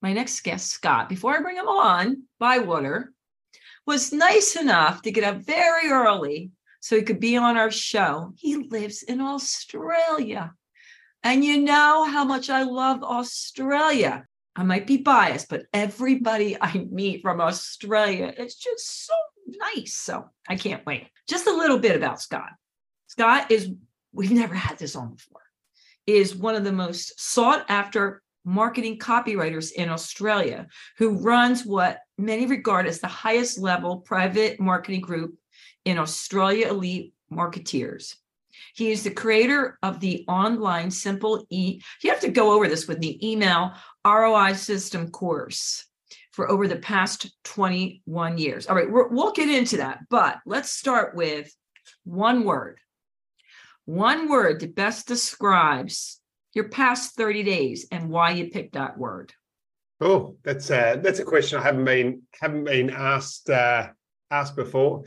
My next guest, Scott, before I bring him on, Bywater, was nice enough to get up very early so he could be on our show. He lives in Australia. And you know how much I love Australia. I might be biased, but everybody I meet from Australia is just so nice. So I can't wait. Just a little bit about Scott. Scott is we've never had this on before, is one of the most sought after marketing copywriters in Australia who runs what many regard as the highest level private marketing group in Australia Elite Marketeers. He is the creator of the online simple e. You have to go over this with the email ROI system course for over the past 21 years. All right, we'll get into that, but let's start with one word one word that best describes your past 30 days and why you picked that word. Oh, that's a that's a question I haven't been haven't been asked uh, asked before,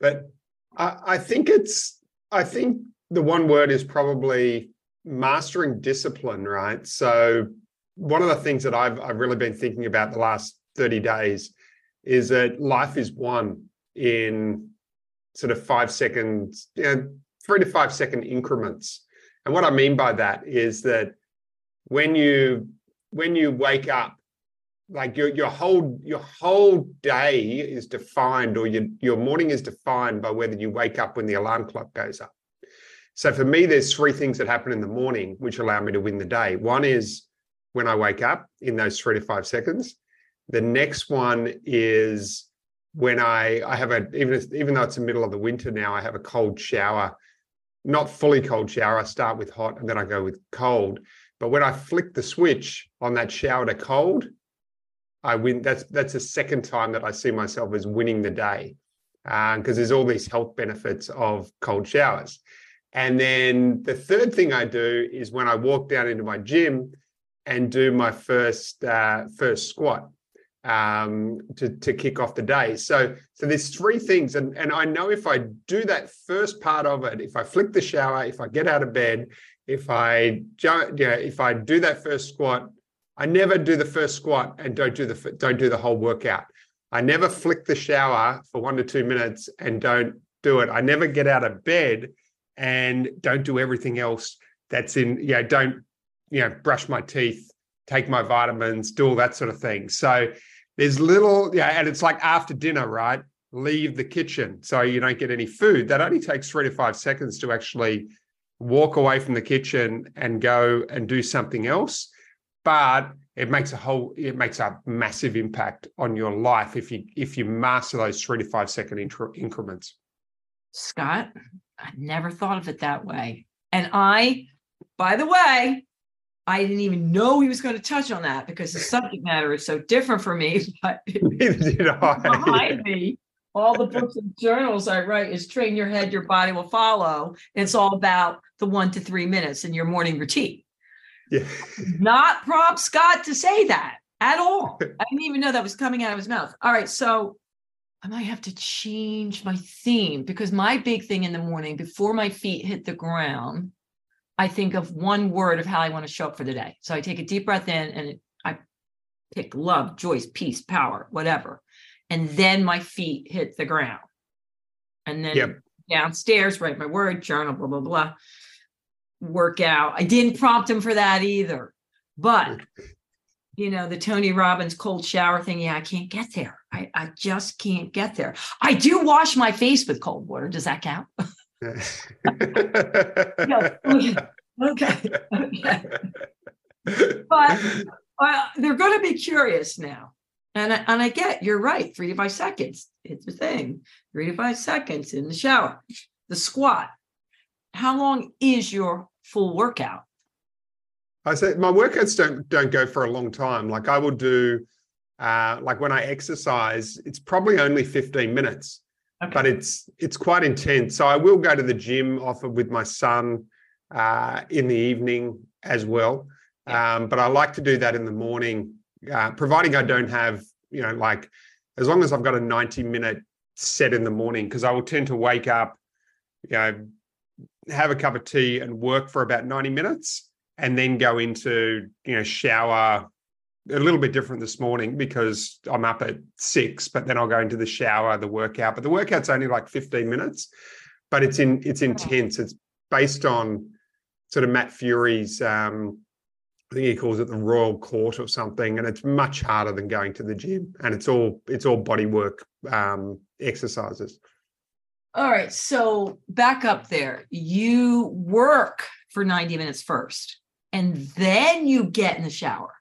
but I, I think it's I think the one word is probably mastering discipline, right? So one of the things that I've I've really been thinking about the last 30 days is that life is won in sort of five seconds, you know, three to five second increments. And what I mean by that is that when you when you wake up, like your your whole your whole day is defined, or your your morning is defined by whether you wake up when the alarm clock goes up. So for me, there's three things that happen in the morning which allow me to win the day. One is when I wake up in those three to five seconds. The next one is when I I have a even even though it's the middle of the winter now, I have a cold shower not fully cold shower. I start with hot and then I go with cold. But when I flick the switch on that shower to cold, I win. That's that's the second time that I see myself as winning the day, because um, there's all these health benefits of cold showers. And then the third thing I do is when I walk down into my gym and do my first uh, first squat um, to, to kick off the day. So, so there's three things. And, and I know if I do that first part of it, if I flick the shower, if I get out of bed, if I, you know, if I do that first squat, I never do the first squat and don't do the, don't do the whole workout. I never flick the shower for one to two minutes and don't do it. I never get out of bed and don't do everything else that's in, you know, don't, you know, brush my teeth, take my vitamins, do all that sort of thing. So there's little, yeah, and it's like after dinner, right? Leave the kitchen so you don't get any food. That only takes three to five seconds to actually walk away from the kitchen and go and do something else. But it makes a whole, it makes a massive impact on your life if you if you master those three to five second increments. Scott, I never thought of it that way. And I, by the way, I didn't even know he was going to touch on that because the subject matter is so different for me. But behind me, all the books and journals I write is train your head, your body will follow. It's all about the one to three minutes in your morning routine. Yeah. Not prompt Scott to say that at all. I didn't even know that was coming out of his mouth. All right. So I might have to change my theme because my big thing in the morning before my feet hit the ground I think of one word of how I want to show up for the day. So I take a deep breath in and I pick love, joy, peace, power, whatever. And then my feet hit the ground. And then yep. downstairs, write my word, journal, blah, blah, blah. Workout. I didn't prompt him for that either. But you know, the Tony Robbins cold shower thing. Yeah, I can't get there. I, I just can't get there. I do wash my face with cold water. Does that count? Oh, okay. okay. But uh, they're going to be curious now. And I, and I get you're right. Three to five seconds. It's a thing. Three to five seconds in the shower. The squat. How long is your full workout? I say my workouts don't don't go for a long time. Like I will do uh, like when I exercise, it's probably only 15 minutes, okay. but it's it's quite intense. So I will go to the gym often with my son uh, in the evening as well. Um, but I like to do that in the morning, uh, providing I don't have, you know, like as long as I've got a 90 minute set in the morning, because I will tend to wake up, you know, have a cup of tea and work for about 90 minutes and then go into, you know, shower, a little bit different this morning because I'm up at six, but then I'll go into the shower, the workout. But the workout's only like 15 minutes, but it's in it's intense. It's based on sort of Matt Furey's, um, I think he calls it the Royal Court or something, and it's much harder than going to the gym. And it's all it's all body work um, exercises. All right. So back up there. You work for 90 minutes first, and then you get in the shower.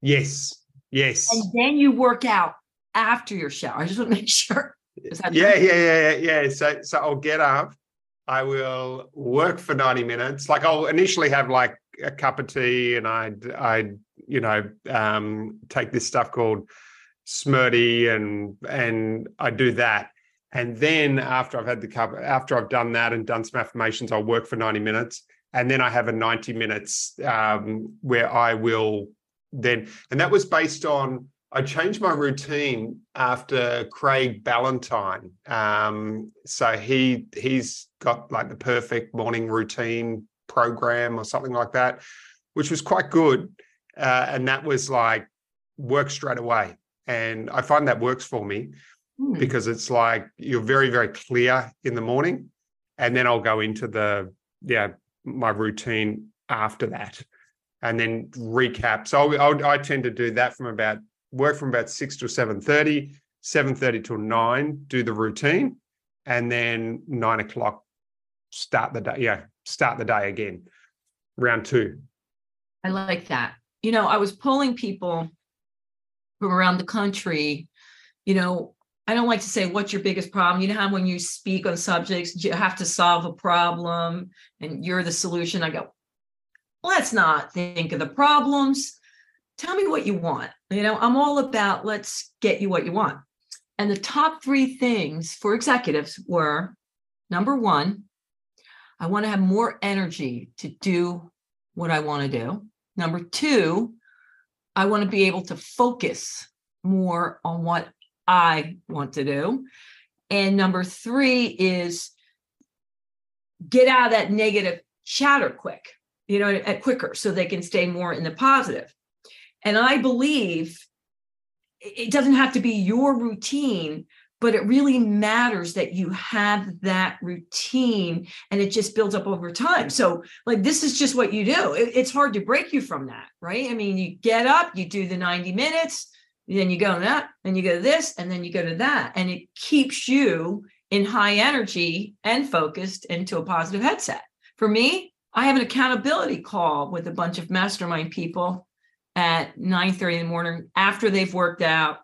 Yes. Yes. And then you work out after your shower. I just want to make sure. Yeah, yeah, yeah, yeah, yeah. So, so I'll get up. I will work for 90 minutes. Like I'll initially have like a cup of tea and I'd, I'd, you know, um, take this stuff called Smirty and, and I do that. And then after I've had the cup, after I've done that and done some affirmations, I'll work for 90 minutes. And then I have a 90 minutes um, where I will then, and that was based on I changed my routine after Craig Ballantyne. Um, so he he's got like the perfect morning routine program or something like that, which was quite good. Uh, and that was like work straight away. And I find that works for me mm. because it's like you're very very clear in the morning, and then I'll go into the yeah my routine after that and then recap. So I'll, i tend to do that from about work from about six to seven thirty, seven thirty till nine, do the routine, and then nine o'clock start the day. Yeah, start the day again. Round two. I like that. You know, I was polling people from around the country. You know, I don't like to say what's your biggest problem. You know how when you speak on subjects, you have to solve a problem and you're the solution. I go, let's not think of the problems. Tell me what you want. You know, I'm all about let's get you what you want. And the top three things for executives were number one, I want to have more energy to do what I want to do. Number two, I want to be able to focus more on what I want to do. And number three is get out of that negative chatter quick you know, at quicker so they can stay more in the positive. And I believe it doesn't have to be your routine, but it really matters that you have that routine and it just builds up over time. So, like, this is just what you do. It, it's hard to break you from that, right? I mean, you get up, you do the 90 minutes, then you go that, and you go to this, and then you go to that. And it keeps you in high energy and focused into a positive headset. For me, I have an accountability call with a bunch of mastermind people at 9 30 in the morning after they've worked out,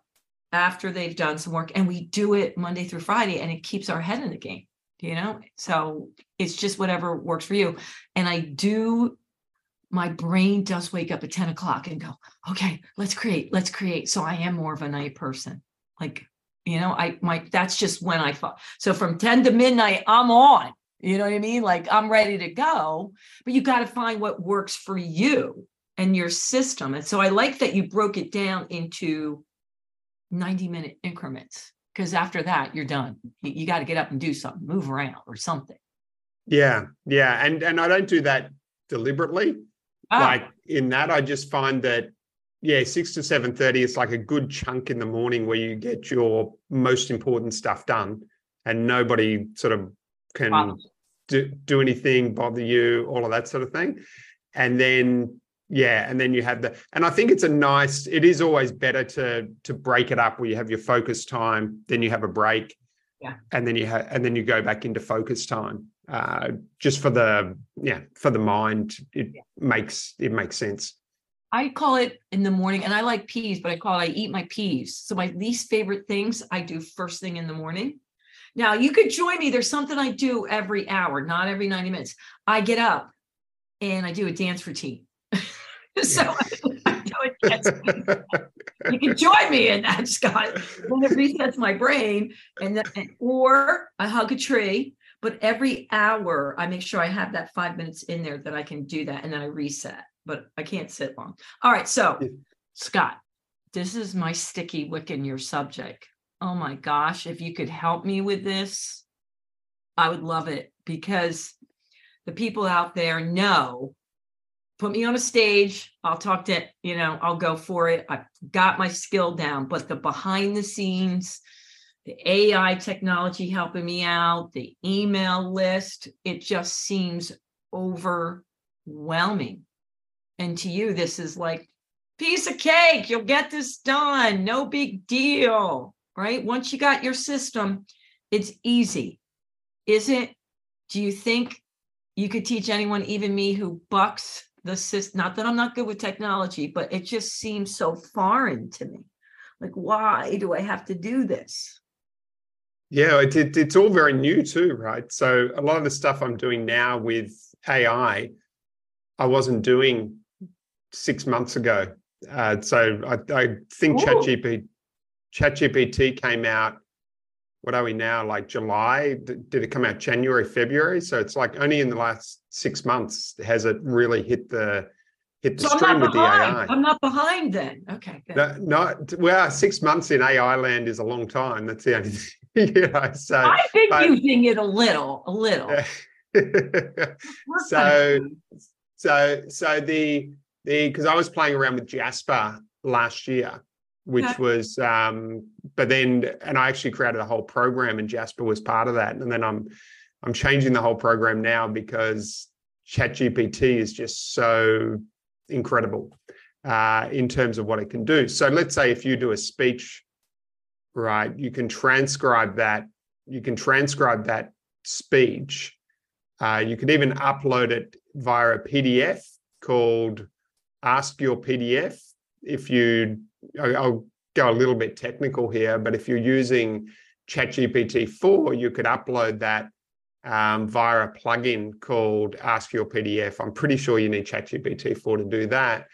after they've done some work. And we do it Monday through Friday, and it keeps our head in the game, you know? So it's just whatever works for you. And I do, my brain does wake up at 10 o'clock and go, okay, let's create, let's create. So I am more of a night person. Like, you know, I my that's just when I fall. So from 10 to midnight, I'm on you know what I mean? Like I'm ready to go, but you got to find what works for you and your system. And so I like that you broke it down into 90 minute increments because after that you're done. You, you got to get up and do something, move around or something. Yeah, yeah, and and I don't do that deliberately. Ah. Like in that, I just find that yeah, six to seven thirty is like a good chunk in the morning where you get your most important stuff done, and nobody sort of can wow. do, do anything, bother you, all of that sort of thing. And then yeah and then you have the and i think it's a nice it is always better to to break it up where you have your focus time then you have a break yeah and then you have and then you go back into focus time uh just for the yeah for the mind it yeah. makes it makes sense i call it in the morning and i like peas but i call it i eat my peas so my least favorite things i do first thing in the morning now you could join me. There's something I do every hour, not every 90 minutes. I get up and I do a dance routine. so I a you can join me in that, Scott. When it resets my brain, and then or I hug a tree. But every hour, I make sure I have that five minutes in there that I can do that, and then I reset. But I can't sit long. All right, so Scott, this is my sticky wick in your subject. Oh my gosh, if you could help me with this, I would love it because the people out there know put me on a stage i'll talk to you know i'll go for it. I've got my skill down but the behind the scenes the ai technology helping me out the email list it just seems overwhelming. And to you this is like piece of cake you'll get this done no big deal right? Once you got your system it's easy. Is it do you think you could teach anyone, even me, who bucks the system. Not that I'm not good with technology, but it just seems so foreign to me. Like, why do I have to do this? Yeah, it, it, it's all very new too, right? So a lot of the stuff I'm doing now with AI, I wasn't doing six months ago. Uh, so I, I think ChatGPT, ChatGPT came out what are we now like july? Did it come out january february? So it's like only in the last six months has it really hit the hit the so stream with behind. the ai i'm not behind then. Okay good. no, not well six months in ai land is a long time. That's the only thing you know, so i've been but, using it a little a little. So so so the the because i was playing around with jasper last year which was um but then and I actually created a whole program and Jasper was part of that. And then I'm I'm changing the whole program now because ChatGPT is just so incredible uh, in terms of what it can do. So let's say if you do a speech, right, you can transcribe that. You can transcribe that speech. Uh, you can even upload it via a PDF called Ask Your PDF. If you I'll go a little bit technical here, but if you're using ChatGPT 4, you could upload that um, via a plugin called Ask Your PDF. I'm pretty sure you need ChatGPT 4 to do that.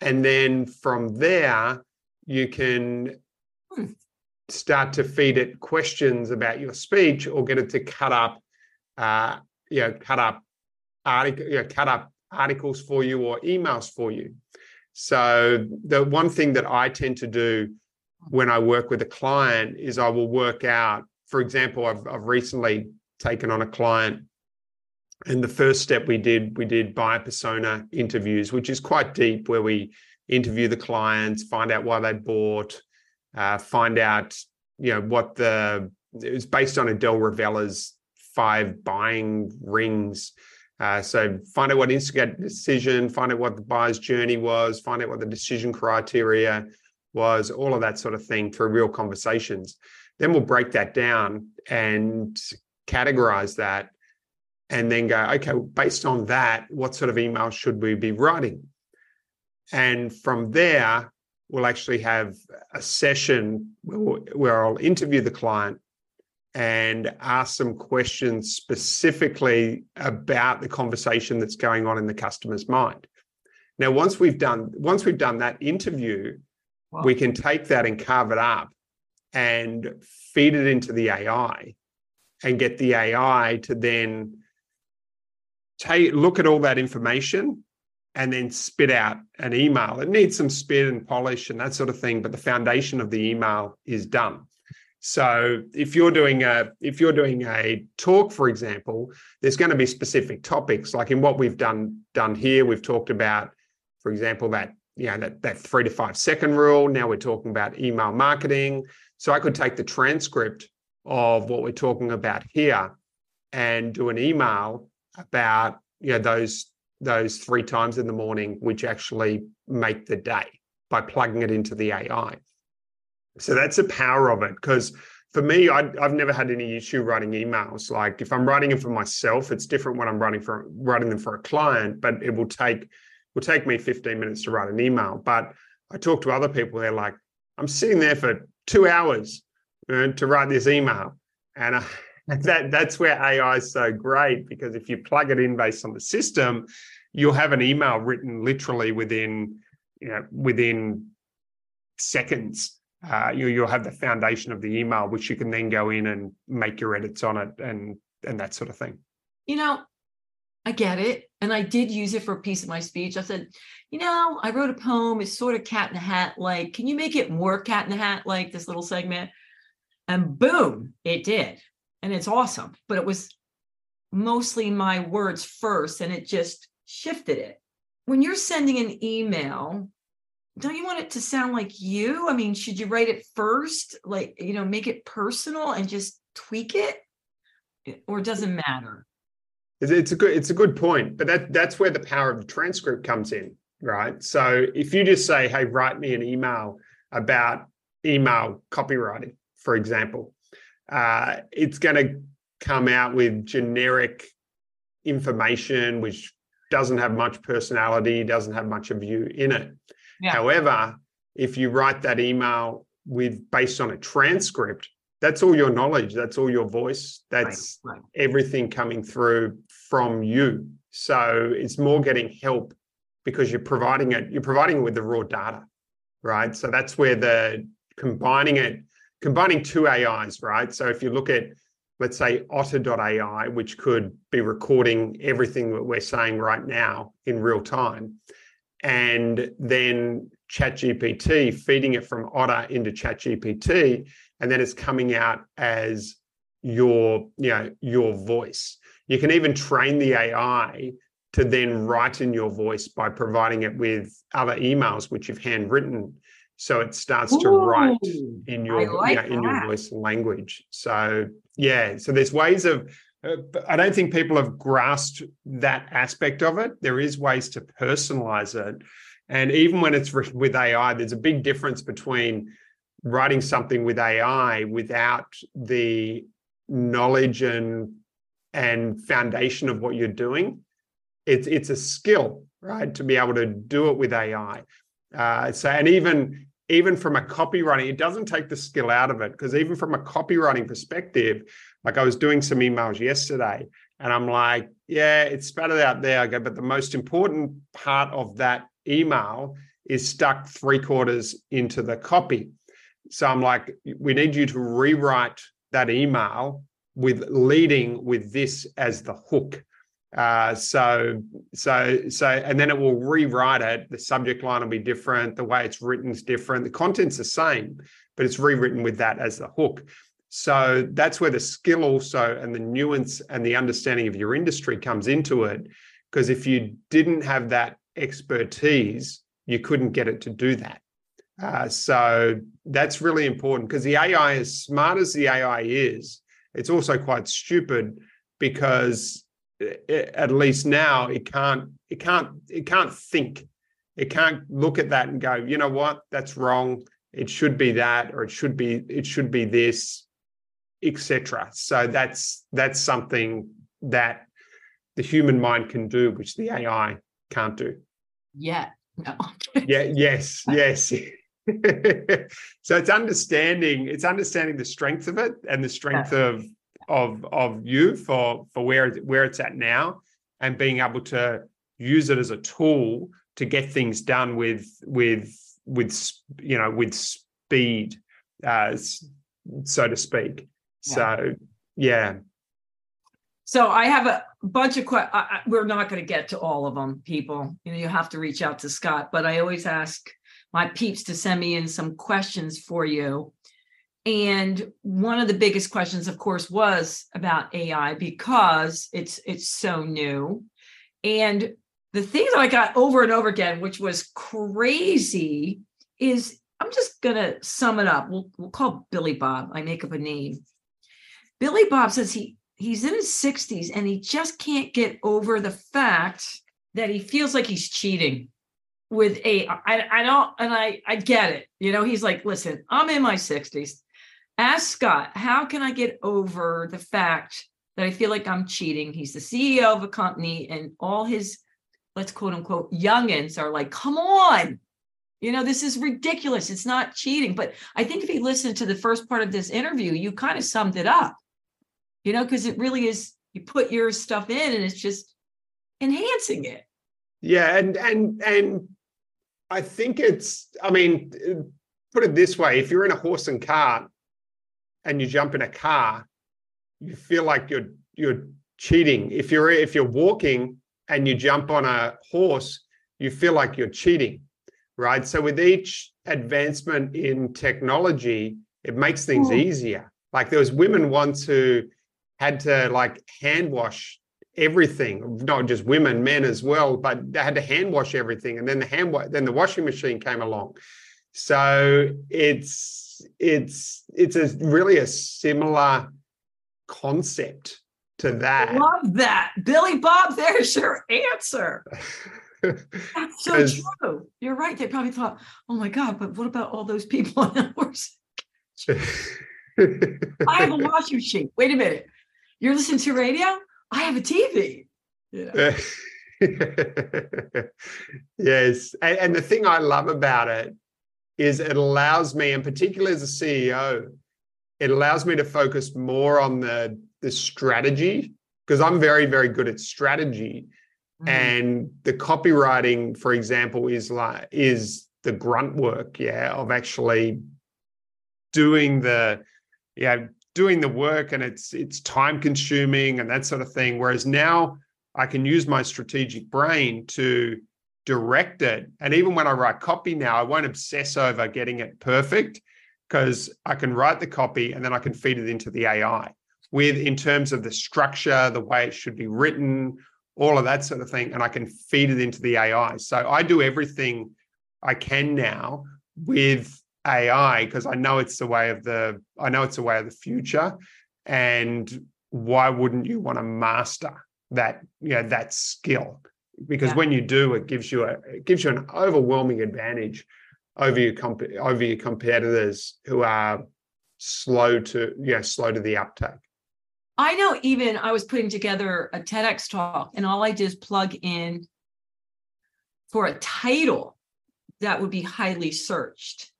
And then from there, you can start to feed it questions about your speech or get it to cut up, uh, you know, cut up article, you know, cut up articles for you or emails for you. So the one thing that I tend to do when I work with a client is I will work out, for example, I've, I've recently taken on a client and the first step we did, we did buyer persona interviews, which is quite deep, where we interview the clients, find out why they bought, uh, find out, you know, what the it was based on Adele Revella's five buying rings uh, so find out what instigate decision, find out what the buyer's journey was, find out what the decision criteria was, all of that sort of thing through real conversations. Then we'll break that down and categorize that and then go, okay, based on that, what sort of email should we be writing? And from there, we'll actually have a session where I'll interview the client and ask some questions specifically about the conversation that's going on in the customer's mind. Now, once we've done once we've done that interview, wow. we can take that and carve it up and feed it into the AI and get the AI to then take look at all that information and then spit out an email. It needs some spit and polish and that sort of thing, but the foundation of the email is done. So if you're doing a if you're doing a talk, for example, there's going to be specific topics. Like in what we've done done here, we've talked about, for example, that you know that that three to five second rule. Now we're talking about email marketing. So I could take the transcript of what we're talking about here and do an email about you know those those three times in the morning, which actually make the day by plugging it into the AI. So that's the power of it. Because for me, I, have never had any issue writing emails. Like if I'm writing them for myself, it's different when I'm writing for writing them for a client. But it will take will take me 15 minutes to write an email. But I talk to other people. They're like, I'm sitting there for two hours to write this email, and I, that that's where AI is so great because if you plug it in based on the system, you'll have an email written literally within you know within seconds uh, you, you'll have the foundation of the email which you can then go in and make your edits on it and and that sort of thing. You know i get it and i did use it for a piece of my speech. I said you know i wrote a poem it's sort of cat in the hat like can you make it more cat in the hat like this little segment? And boom it did and it's awesome but it was mostly my words first and it just shifted it. When you're sending an email don't you want it to sound like you? I mean should you write it first like you know make it personal and just tweak it? Or it doesn't matter? It's a good it's a good point but that that's where the power of the transcript comes in right? So if you just say hey write me an email about email copywriting for example uh, it's going to come out with generic information which doesn't have much personality doesn't have much of you in it yeah. however if you write that email with based on a transcript that's all your knowledge that's all your voice that's right, right. everything coming through from you so it's more getting help because you're providing it you're providing it with the raw data right so that's where the combining it combining two ais right so if you look at let's say otter.ai which could be recording everything that we're saying right now in real time and then ChatGPT, feeding it from Otter into ChatGPT, and then it's coming out as your you know your voice. You can even train the ai to then write in your voice by providing it with other emails which you've handwritten. So it starts Ooh, to write in your like you know, in your voice language. So yeah so there's ways of i don't think people have grasped that aspect of it. There is ways to personalize it. And even when it's with ai there's a big difference between writing something with AI without the knowledge and and foundation of what you're doing, it's it's a skill, right, to be able to do it with AI. Uh, so, and even even from a copywriting, it doesn't take the skill out of it because even from a copywriting perspective, like I was doing some emails yesterday, and I'm like, yeah, it's spattered out there. I go, but the most important part of that email is stuck three quarters into the copy. So I'm like, we need you to rewrite that email with leading with this as the hook. Uh, so, so, so, and then it will rewrite it. The subject line will be different. The way it's written is different. The content's the same, but it's rewritten with that as the hook. So that's where the skill also and the nuance and the understanding of your industry comes into it. Because if you didn't have that expertise, you couldn't get it to do that. Uh, so that's really important because the AI, as smart as the AI is, it's also quite stupid because it, at least now it can't it can't it can't think it can't look at that and go you know what that's wrong it should be that or it should be it should be this etc so that's that's something that the human mind can do which the ai can't do. Yeah. No. yeah yes yes. So it's understanding it's understanding the strength of it and the strength yeah. of of of you for for where where it's at now and being able to use it as a tool to get things done with with with you know with speed uh so to speak yeah. so yeah so I have a bunch of questions. We're not going to get to all of them, people. You know, you have to reach out to Scott, but I always ask my peeps to send me in some questions for you. And one of the biggest questions, of course, was about AI because it's it's so new. And the thing that I got over and over again, which was crazy, is I'm just gonna sum it up. We'll we'll call Billy Bob. I make up a name. Billy Bob says he he's in his 60s and he just can't get over the fact that he feels like he's cheating with a I, I don't and I I get it. You know, he's like, listen, I'm in my 60s. Ask Scott, how can I get over the fact that I feel like I'm cheating? He's the CEO of a company and all his let's quote unquote youngins are like, come on. You know, this is ridiculous. It's not cheating. But I think if you listen to the first part of this interview, you kind of summed it up. You know, because it really is you put your stuff in and it's just enhancing it. Yeah, and and and I think it's. I mean, put it this way: if you're in a horse and cart, and you jump in a car, you feel like you're you're cheating. If you're if you're walking and you jump on a horse, you feel like you're cheating, right? So with each advancement in technology, it makes things Hmm. easier. Like there was women once who had to like hand wash everything, not just women, men as well, but they had to hand wash everything. And then the hand wa- then the washing machine came along. So it's it's it's a really a similar concept to that. Love that. Billy Bob, there's your answer. That's so true. You're right. They probably thought, oh my God, but what about all those people on the horse? I have a washing machine. Wait a minute. You're listening to radio? I have a TV. You know? yes. And, and the thing I love about it is it allows me, and particularly as a CEO, it allows me to focus more on the, the strategy because I'm very, very good at strategy. Mm. And the copywriting, for example, is like is the grunt work, yeah, of actually doing the yeah, doing the work and it's it's time consuming and that sort of thing. Whereas now I can use my strategic brain to direct it. And even when I write copy now, I won't obsess over getting it perfect because I can write the copy and then I can feed it into the AI with in terms of the structure, the way it should be written, all of that sort of thing. And I can feed it into the AI. So I do everything I can now with AI because I know it's the way of the I know it's the way of the future. And why wouldn't you want to master that, you know, that skill? Because Yeah. when you do, it gives you a it gives you an overwhelming advantage over your comp- over your competitors who are slow to yeah slow to the uptake. I know even I was putting together a TEDx talk and all I did is plug in for a title that would be highly searched.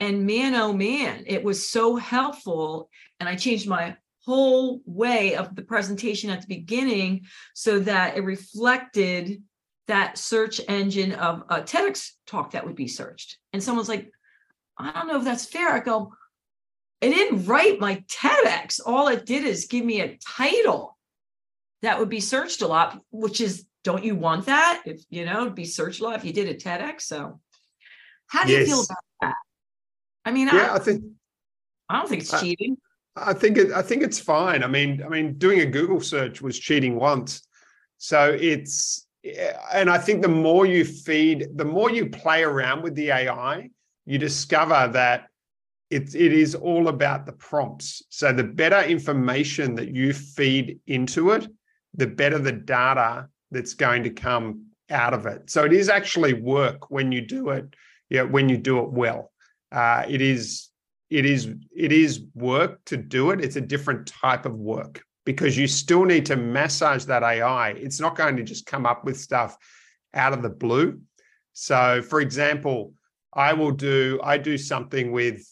And man, oh man, it was so helpful. And I changed my whole way of the presentation at the beginning so that it reflected that search engine of a TEDx talk that would be searched. And someone's like, I don't know if that's fair. I go, it didn't write my TEDx. All it did is give me a title that would be searched a lot, which is, don't you want that? If you know, it'd be searched a lot if you did a TEDx. So, how do you feel about that? I mean, Yeah, I, I think I don't think it's cheating. I think it, I think it's fine. I mean, I mean, doing a Google search was cheating once, so it's and I think the more you feed, the more you play around with the AI, you discover that it it is all about the prompts. So the better information that you feed into it, the better the data that's going to come out of it. So it is actually work when you do it. Yeah, when you do it well, uh, it is it is it is work to do it. It's a different type of work because you still need to massage that ai it's not going to just come up with stuff out of the blue. So for example i will do i do something with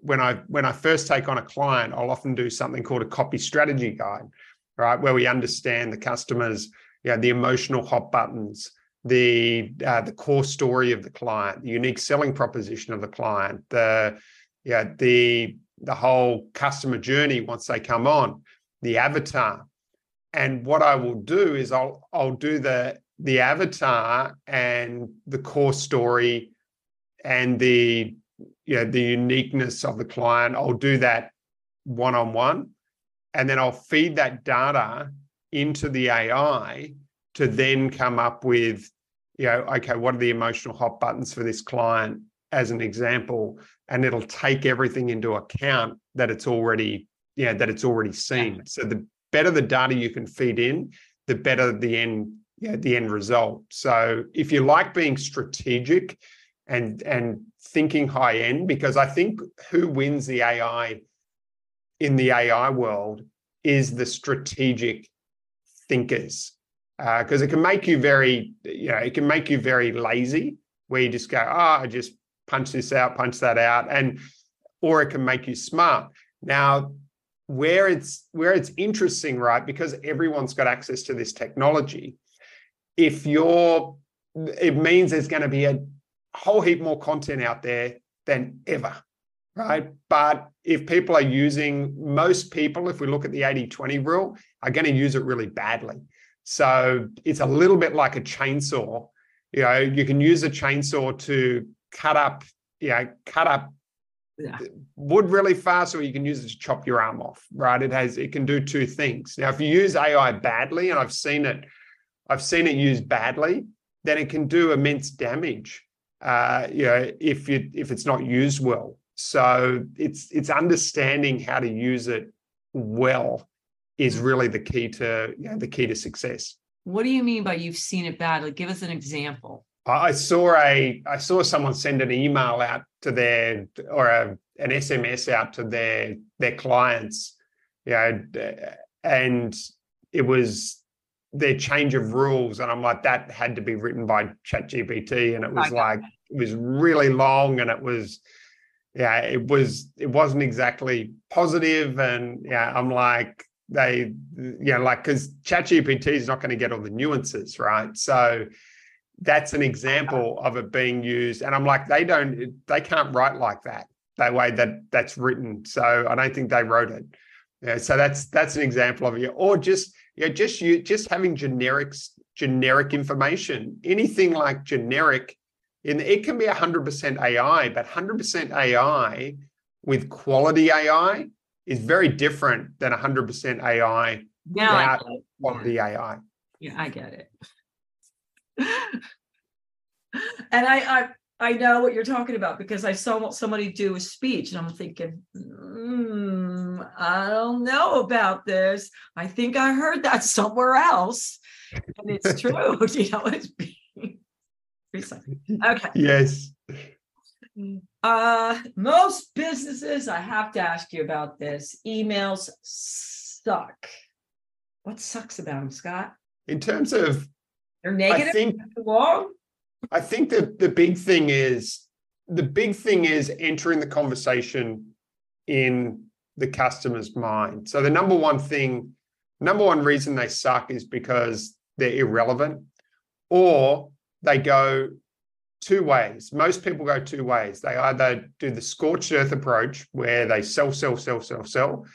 when i when i first take on a client i'll often do something called a copy strategy guide right where we understand the customers you know, the emotional hot buttons the uh, the core story of the client the unique selling proposition of the client the yeah the the whole customer journey once they come on the avatar. And what i will do is i'll i'll do the the avatar and the core story and the you know the uniqueness of the client. I'll do that one on one and then i'll feed that data into the ai to then come up with you know okay what are the emotional hot buttons for this client as an example? And it'll take everything into account that it's already yeah that it's already seen. So the better the data you can feed in the better the end yeah the end result. So if you like being strategic and and thinking high end because i think who wins the ai in the ai world is the strategic thinkers Uh, because it can make you very you know it can make you very lazy where you just go oh i just punch this out punch that out and or it can make you smart now where it's where it's interesting right because everyone's got access to this technology if you're it means there's going to be a a whole heap more content out there than ever, right? But if people are using, most people, if we look at the 80 20 rule, are going to use it really badly. So it's a little bit like a chainsaw. You know, you can use a chainsaw to cut up, you know, cut up yeah. wood really fast, or you can use it to chop your arm off, right? It has, it can do two things. Now, if you use AI badly, and I've seen it, I've seen it used badly, then it can do immense damage. Uh, you know, if you if it's not used well. So it's it's understanding how to use it well is really the key to you know, the key to success. What do you mean by you've seen it badly? Give us an example. I saw a I saw someone send an email out to their or a, an SMS out to their their clients, you know, and it was their change of rules, and I'm like that had to be written by ChatGPT, and it was like it was really long, and it was yeah, it was it wasn't exactly positive, and yeah, I'm like they you know like because ChatGPT is not going to get all the nuances right, so that's an example of it being used, and I'm like they don't they can't write like that that way that that's written, so I don't think they wrote it. Yeah, so that's that's an example of it, or just yeah, just you just having generics generic information, anything like generic in it can be 100% AI, but 100% AI with quality AI is very different than 100% AI yeah, without quality AI. Yeah, I get it. and I, I I know what you're talking about because I saw somebody do a speech and I'm thinking, mm, I don't know about this. I think I heard that somewhere else. And it's true, you know, it's being Okay. Yes. Uh, most businesses, I have to ask you about this. Emails suck. What sucks about them, Scott? In terms of, they're negative. I think, long. I think that the big thing is the big thing is entering the conversation in the customer's mind. So the number one thing, number one reason they suck is because they're irrelevant, or they go two ways. Most people go two ways. They either do the scorched earth approach where they sell, sell, sell, sell, sell,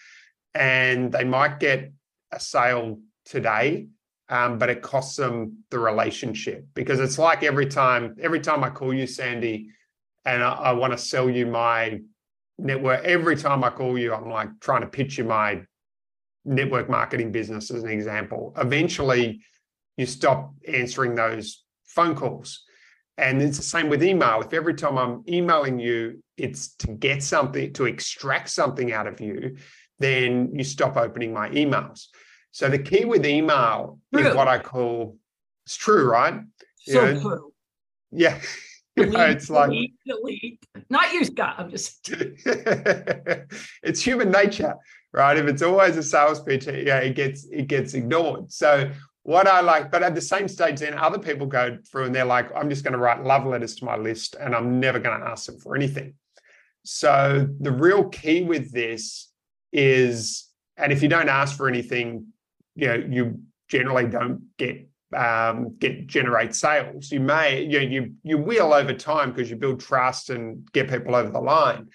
and they might get a sale today, um, but it costs them the relationship because it's like every time, every time I call you, Sandy, and I, I want to sell you my network, every time I call you, I'm like trying to pitch you my network marketing business as an example. Eventually, you stop answering those phone calls. And it's the same with email. If every time I'm emailing you, it's to get something, to extract something out of you, then you stop opening my emails. So the key with email true. is what I call it's true, right? So you know, true. Yeah. Delete, know, it's like delete, delete. not you, Scott. I'm just it's human nature, right? If it's always a sales pitch, yeah, it gets it gets ignored. So what I like, but at the same stage, then other people go through and they're like, I'm just going to write love letters to my list and I'm never going to ask them for anything. So the real key with this is, and if you don't ask for anything, you know, you generally don't get um, get generate sales. You may, you know, you you will over time because you build trust and get people over the line.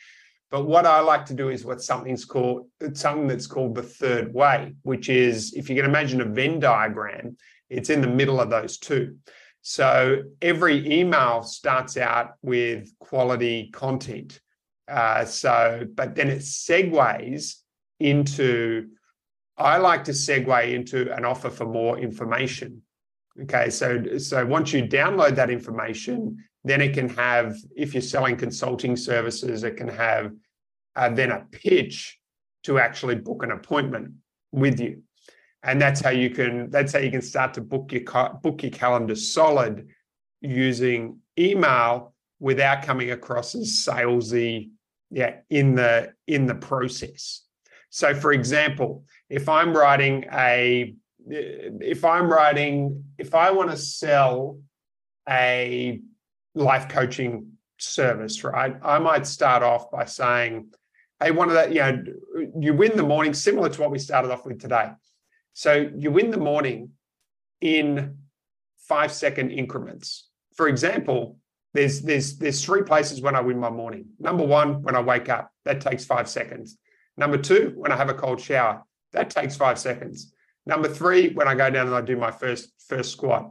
But what I like to do is what something's called something that's called the third way, which is if you can imagine a Venn diagram, it's in the middle of those two. So every email starts out with quality content. Uh, so, but then it segues into, I like to segue into an offer for more information. Okay, so so once you download that information, then it can have, if you're selling consulting services, it can have uh, then a pitch to actually book an appointment with you. And that's how you can that's how you can start to book your book your calendar solid using email without coming across as salesy yeah in the in the process. So for example, if I'm writing a if I'm writing if I want to sell a life coaching service, right? I might start off by saying, hey, one of that, you know, you win the morning, similar to what we started off with today. So you win the morning in five second increments. For example, there's there's there's three places when I win my morning. Number one, when I wake up, that takes five seconds. Number two, when I have a cold shower, that takes five seconds. Number three, when I go down and I do my first first squat,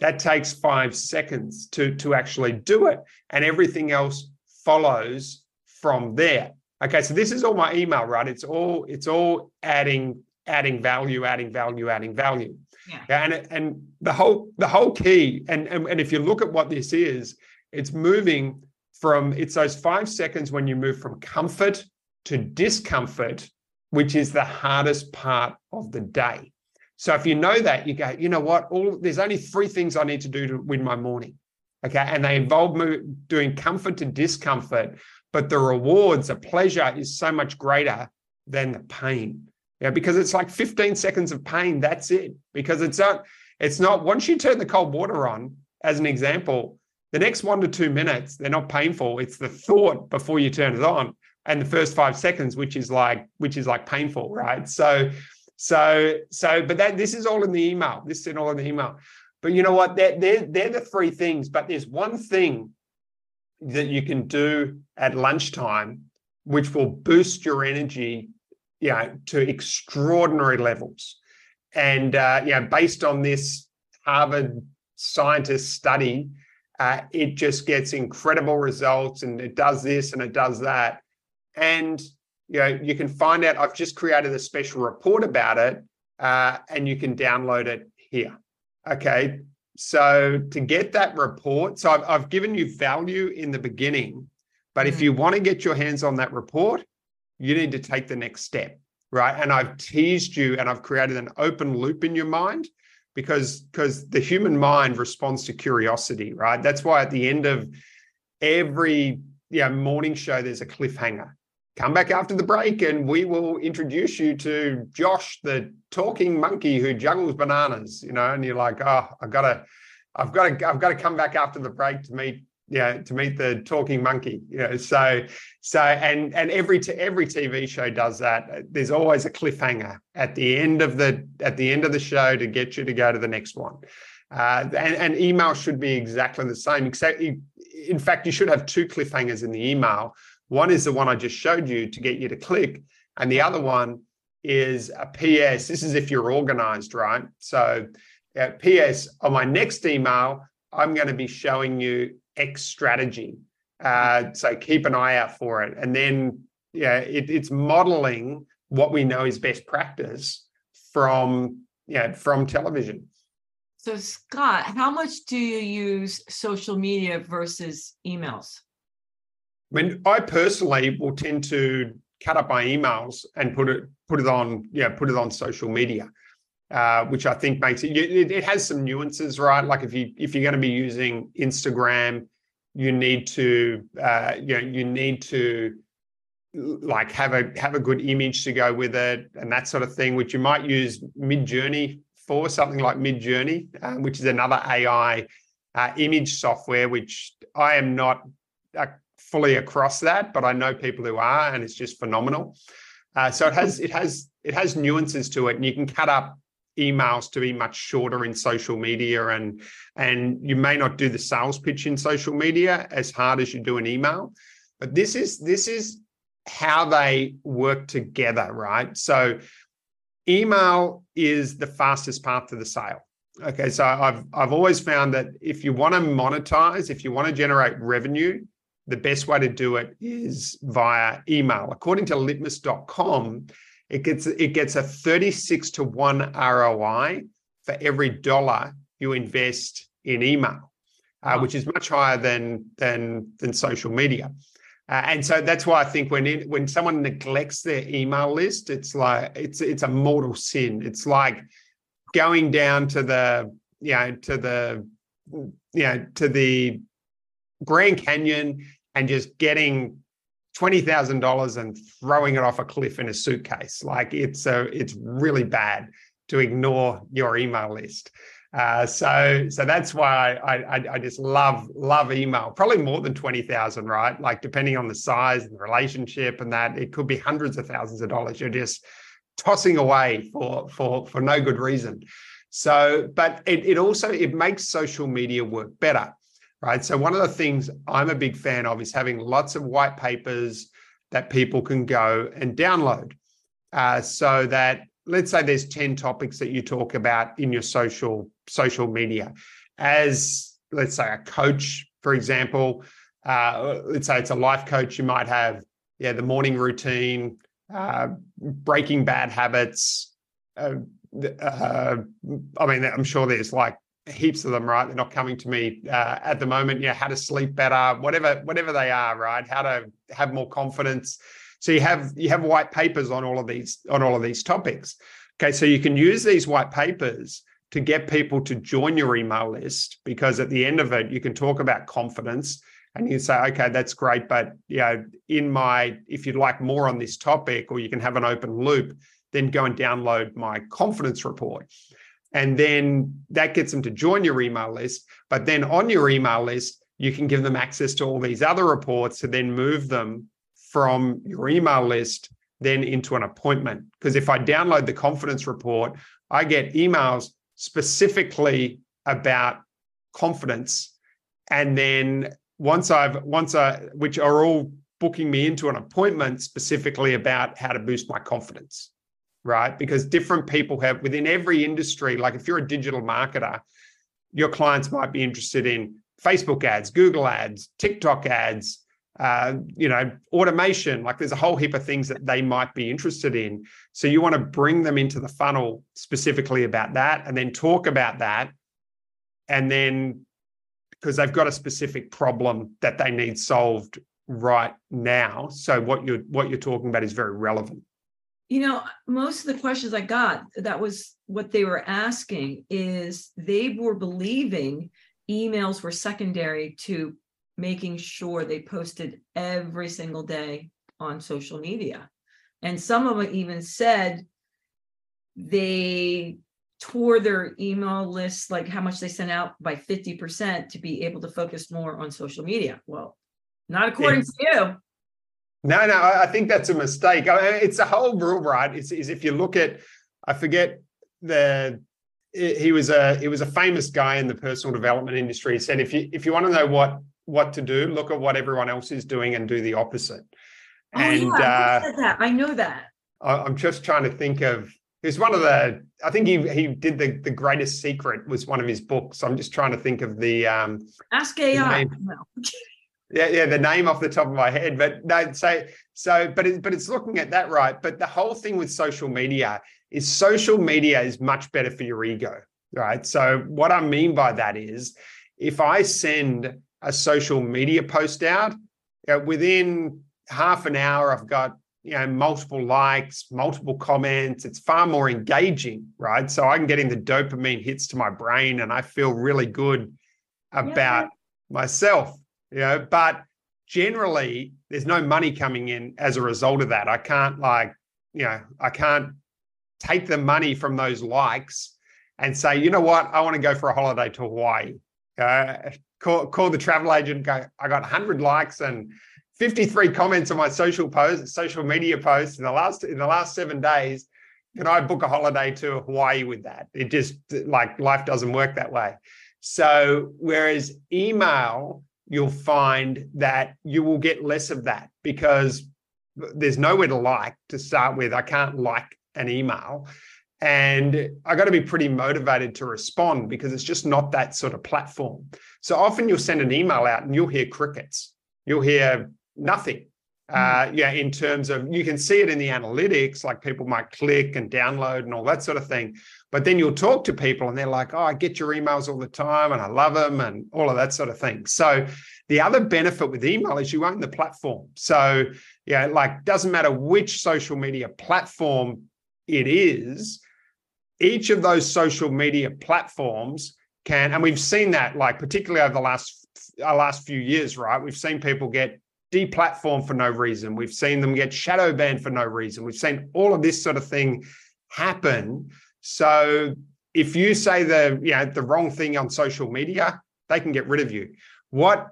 that takes five seconds to to actually do it, and everything else follows from there. Okay, so this is all my email, right? It's all it's all adding adding value, adding value, adding value. Yeah. And and the whole the whole key, and, and and if you look at what this is, it's moving from it's those five seconds when you move from comfort to discomfort, which is the hardest part of the day. So if you know that, you go, you know what? All there's only three things I need to do to win my morning. Okay. And they involve move, doing comfort to discomfort, but the rewards, the pleasure is so much greater than the pain. Yeah, because it's like 15 seconds of pain. That's it. Because it's not, it's not once you turn the cold water on, as an example, the next one to two minutes, they're not painful. It's the thought before you turn it on. And the first five seconds, which is like, which is like painful, right? So, so, so, but that this is all in the email. This is all in the email. But you know what? They're, they're, they're the three things. But there's one thing that you can do at lunchtime, which will boost your energy you know, to extraordinary levels. And uh, you know, based on this Harvard scientist study, uh, it just gets incredible results, and it does this and it does that. And you know, you can find out. I've just created a special report about it, uh, and you can download it here. Okay, so to get that report, so I've, I've given you value in the beginning, but mm-hmm. if you want to get your hands on that report, you need to take the next step, right? And I've teased you and I've created an open loop in your mind because because the human mind responds to curiosity, right? That's why at the end of every yeah morning show there's a cliffhanger. Come back after the break and we will introduce you to Josh, the talking monkey who juggles bananas, you know, and you're like, oh, I've got to, I've got to, I've got to come back after the break to meet yeah to meet the talking monkey. You know so so and and every t- every tv show does that. There's always a cliffhanger at the end of the at the end of the show to get you to go to the next one. Uh, and, and email should be exactly the same except in fact you should have two cliffhangers in the email one is the one i just showed you to get you to click and the other one is a ps this is if you're organized right so uh, ps on my next email i'm going to be showing you X strategy. Uh, so keep an eye out for it. And then, yeah, it, it's modeling what we know is best practice from yeah from television. So Scott, how much do you use social media versus emails? I mean, I personally will tend to cut up my emails and put it put it on yeah put it on social media. Uh, which I think makes it, it, it has some nuances, right? Like if you if you're going to be using Instagram, you need to uh, you know you need to like have a have a good image to go with it and that sort of thing, which you might use Midjourney for something like Midjourney, uh, which is another AI uh, image software, which I am not fully across that, but I know people who are, and it's just phenomenal. Uh, so it has it has it has nuances to it, and you can cut up emails to be much shorter in social media and and you may not do the sales pitch in social media as hard as you do an email but this is this is how they work together right so email is the fastest path to the sale okay so i've i've always found that if you want to monetize if you want to generate revenue the best way to do it is via email according to litmus.com it gets it gets a 36 to 1 ROI for every dollar you invest in email, uh, wow. which is much higher than than than social media. Uh, and so that's why I think when it, when someone neglects their email list, it's like it's it's a mortal sin. It's like going down to the you know to the you know to the Grand Canyon and just getting twenty thousand dollars and throwing it off a cliff in a suitcase. Like it's a, it's really bad to ignore your email list. Uh, so so that's why I, I, I just love love email. Probably more than twenty thousand, right? Like depending on the size and the relationship and that, it could be hundreds of thousands of dollars. You're just tossing away for for for no good reason. So, but it, it also it makes social media work better right? So one of the things I'm a big fan of is having lots of white papers that people can go and download, uh, so that let's say there's 10 topics that you talk about in your social social media as let's say a coach for example uh, let's say it's a life coach you might have yeah the morning routine uh, breaking bad habits uh, uh i mean i'm sure there's like heaps of them right? They're not coming to me uh, at the moment. Yeah how to sleep better whatever whatever they are right? How to have more confidence. So you have you have white papers on all of these on all of these topics. Okay, so you can use these white papers to get people to join your email list because at the end of it you can talk about confidence and you say okay that's great but you know in my if you'd like more on this topic or you can have an open loop then go and download my confidence report and then that gets them to join your email list but then on your email list you can give them access to all these other reports to then move them from your email list then into an appointment. Because if I download the confidence report, I get emails specifically about confidence. And then once I've, once I, which are all booking me into an appointment specifically about how to boost my confidence, right? Because different people have within every industry, like if you're a digital marketer, your clients might be interested in Facebook ads, Google ads, TikTok ads, uh, you know, automation. Like there's a whole heap of things that they might be interested in. So you want to bring them into the funnel specifically about that, and then talk about that, and then because they've got a specific problem that they need solved right now. So what you're what you're talking about is very relevant. You know, most of the questions I got, that was what they were asking is they were believing emails were secondary to making sure they posted every single day on social media. And some of them even said they tore their email list, like how much they sent out by 50% to be able to focus more on social media. Well, not according to you. No, no, I think that's a mistake. I mean, it's a whole rule, right? Is, is if you look at, I forget the he was a he was a famous guy in the personal development industry. He said if you if you want to know what what to do, look at what everyone else is doing and do the opposite. Oh, and yeah, I, uh, that. I know that. I'm just trying to think of He's one of the I think he he did the the greatest secret was one of his books. I'm just trying to think of the um Ask AI. yeah, yeah, the name off the top of my head. But no, so so but it, but it's looking at that right. But the whole thing with social media is social media is much better for your ego, right? So what I mean by that is if I send a social media post out, uh, within half an hour, I've got you know multiple likes, multiple comments. It's far more engaging, right? So I'm getting the dopamine hits to my brain, and I feel really good about yeah. myself. You know, but generally, there's no money coming in as a result of that. I can't like, you know, I can't take the money from those likes and say, you know what, I want to go for a holiday to Hawaii. Uh, call, call the travel agent, go, I got 100 likes and 53 comments on my social post, social media posts in the last in the last seven days. Can I book a holiday to Hawaii with that? It just like life doesn't work that way. So whereas email, you'll find that you will get less of that because there's nowhere to like to start with. I can't like an email. And I got to be pretty motivated to respond because it's just not that sort of platform. So often you'll send an email out and you'll hear crickets. You'll hear nothing. Hmm. Uh, yeah, in terms of you can see it in the analytics, like people might click and download and all that sort of thing. But then you'll talk to people and they're like, oh, I get your emails all the time and I love them and all of that sort of thing. So the other benefit with email is you own the platform. So, yeah, like doesn't matter which social media platform it is, each of those social media platforms can, and we've seen that like particularly over the last last few years, right? We've seen people get deplatformed for no reason. We've seen them get shadow banned for no reason. We've seen all of this sort of thing happen. So if you say the you know the wrong thing on social media, they can get rid of you. What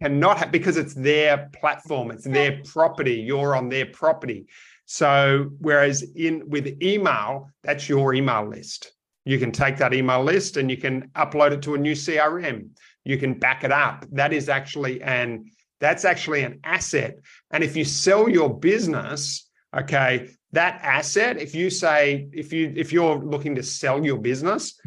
cannot have because it's their platform, it's their property. You're on their property. So whereas in with email, that's your email list. You can take that email list and you can upload it to a new CRM. you can back it up. That is actually an that's actually an asset. And if you sell your business, okay, that asset, if you say, if you if you're looking to sell your business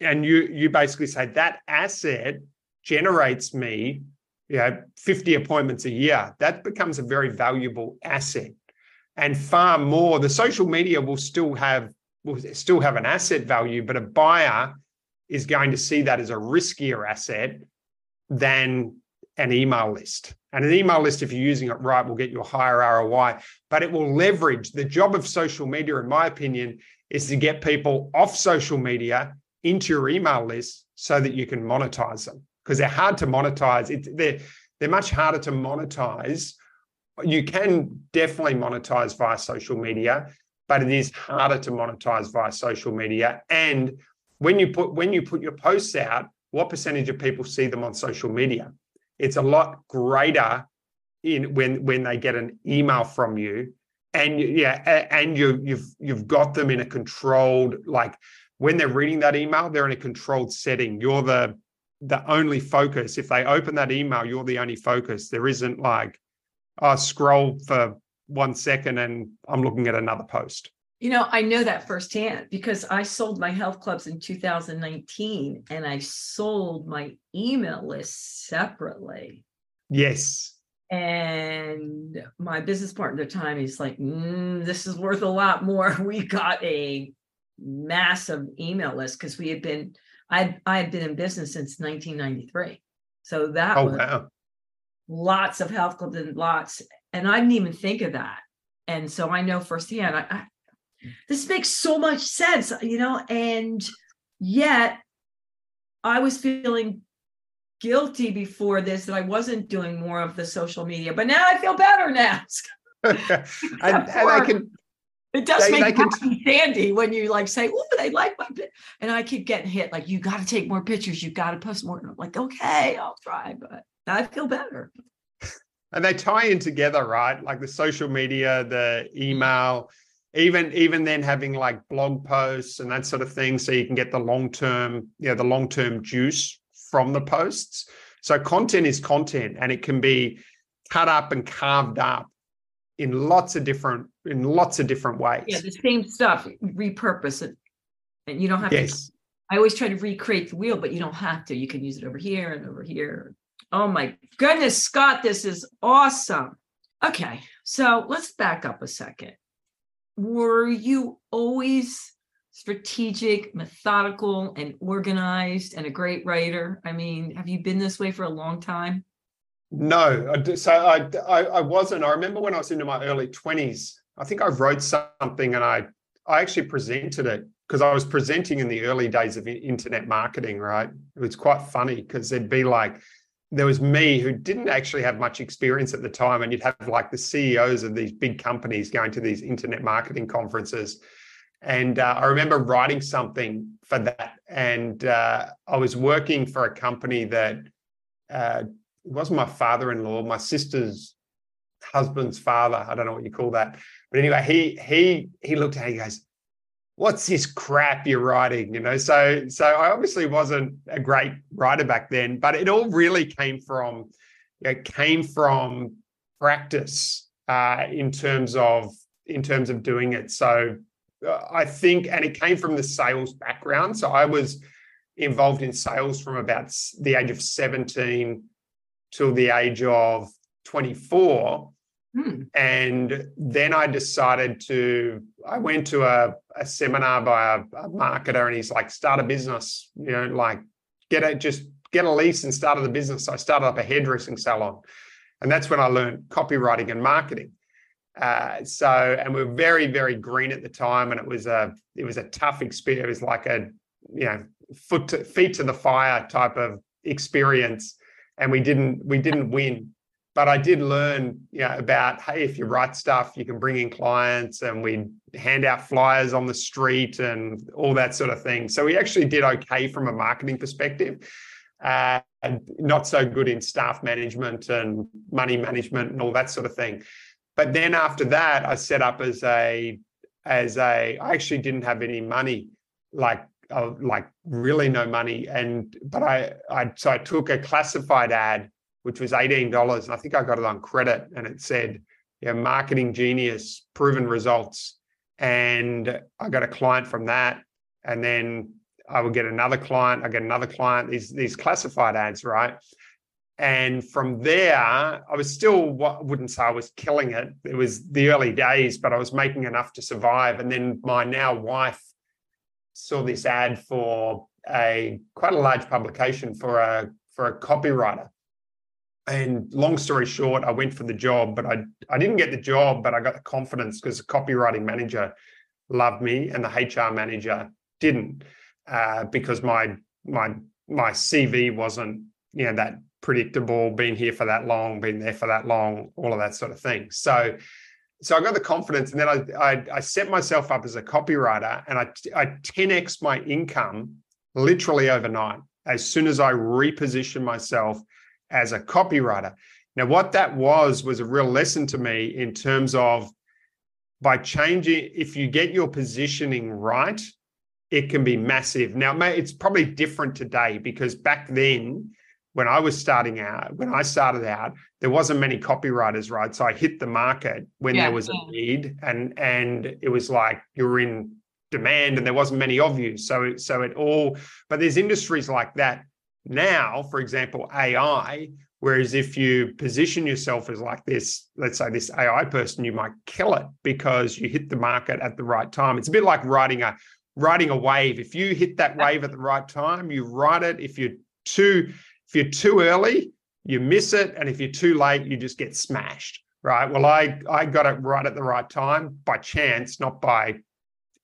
and you you basically say that asset generates me you know 50 appointments a year, that becomes a very valuable asset. And far more, the social media will still have will still have an asset value, but a buyer is going to see that as a riskier asset than an email list. And an email list, if you're using it right, will get you a higher ROI, but it will leverage the job of social media, in my opinion, is to get people off social media into your email list so that you can monetize them because they're hard to monetize. It, they're, they're much harder to monetize. You can definitely monetize via social media, but it is harder to monetize via social media. And when you put when you put your posts out, what percentage of people see them on social media? It's a lot greater in when when they get an email from you, and yeah, and you you've you've got them in a controlled like when they're reading that email, they're in a controlled setting. You're the the only focus. If they open that email, you're the only focus. There isn't like, I oh, scroll for one second and I'm looking at another post. You know, I know that firsthand because I sold my health clubs in 2019 and I sold my email list separately. Yes. And my business partner at the time, he's like, mm, this is worth a lot more. We got a massive email list because we had been, I I had been in business since 1993. So that oh, was wow. lots of health clubs and lots. And I didn't even think of that. And so I know firsthand, I, I this makes so much sense, you know, and yet I was feeling guilty before this that I wasn't doing more of the social media, but now I feel better now. and, and I can it does they, make me Sandy when you like say, "Oh, they like my," bit. and I keep getting hit. Like, you got to take more pictures. You got to post more. And I'm like, okay, I'll try, but I feel better. And they tie in together, right? Like the social media, the email, even even then having like blog posts and that sort of thing so you can get the long term you know the long term juice from the posts. So content is content and it can be cut up and carved up in lots of different in lots of different ways. Yeah the same stuff repurpose it. And you don't have yes. to i always try to recreate the wheel but you don't have to. You can use it over here and over here. Oh my goodness scott this is awesome. Okay so let's back up a second were you always strategic, methodical, and organized and a great writer? I mean, have you been this way for a long time? No, so I, I, I wasn't. I remember when I was into my early twenties. I think I wrote something and I I actually presented it because I was presenting in the early days of internet marketing. Right, it was quite funny because there'd be like there was me who didn't actually have much experience at the time and you'd have like the ceos of these big companies going to these internet marketing conferences. And uh, i remember writing something for that and uh, i was working for a company that uh, wasn't my father-in-law my sister's husband's father i don't know what you call that. But anyway he he he looked at it he goes what's this crap you're writing? You know so so i obviously wasn't a great writer back then but it all really came from came from practice uh, in terms of in terms of doing it. So uh, i think and it came from the sales background. So i was involved in sales from about the age of 17 till the age of 24 Hmm. And then I decided to, I went to a, a seminar by a, a, marketer and he's like, start a business, you know, like get a, just get a lease and start a business. So I started up a hairdressing salon. And that's when I learned copywriting and marketing. Uh, so, and we are very, very green at the time. And it was a, it was a tough experience. It was like a, you know, foot to, feet to the fire type of experience. And we didn't, we didn't win but I did learn, you know, about hey, if you write stuff, you can bring in clients, and we hand out flyers on the street and all that sort of thing. So we actually did okay from a marketing perspective, uh, and not so good in staff management and money management and all that sort of thing. But then after that, I set up as a as a. I actually didn't have any money. Like uh, like really no money. And but I I so I took a classified ad which was eighteen dollars, and I think I got it on credit, and it said, "Yeah, marketing genius, proven results." And I got a client from that, and then I would get another client. I get another client. These these classified ads, right? And from there, I was still, I wouldn't say I was killing it. It was the early days, but I was making enough to survive. And then my now wife saw this ad for a quite a large publication for a for a copywriter. And long story short, I went for the job, but I I didn't get the job, but I got the confidence because the copywriting manager loved me and the HR manager didn't, uh, because my my my CV wasn't you know that predictable, been here for that long, been there for that long, all of that sort of thing. So, so I got the confidence, and then I I, I set myself up as a copywriter, and I I 10x my income literally overnight as soon as I repositioned myself as a copywriter. Now, what that was was a real lesson to me in terms of by changing, if you get your positioning right, it can be massive. Now, it's probably different today because back then when I was starting out, when I started out, there wasn't many copywriters, right? So I hit the market when yeah, there was yeah. a mm. need, and and it was like you're in demand, and there wasn't many of you. So so it all, but there's industries like that now. For example, AI. Whereas if you position yourself as like this, let's say this AI person, you might kill it because you hit the market at the right time. It's a bit like riding a riding a wave. If you hit that wave at the right time, you ride it. If you're too if you're too early, you miss it. And if you're too late, you just get smashed. Right. Well, I I got it right at the right time by chance, not by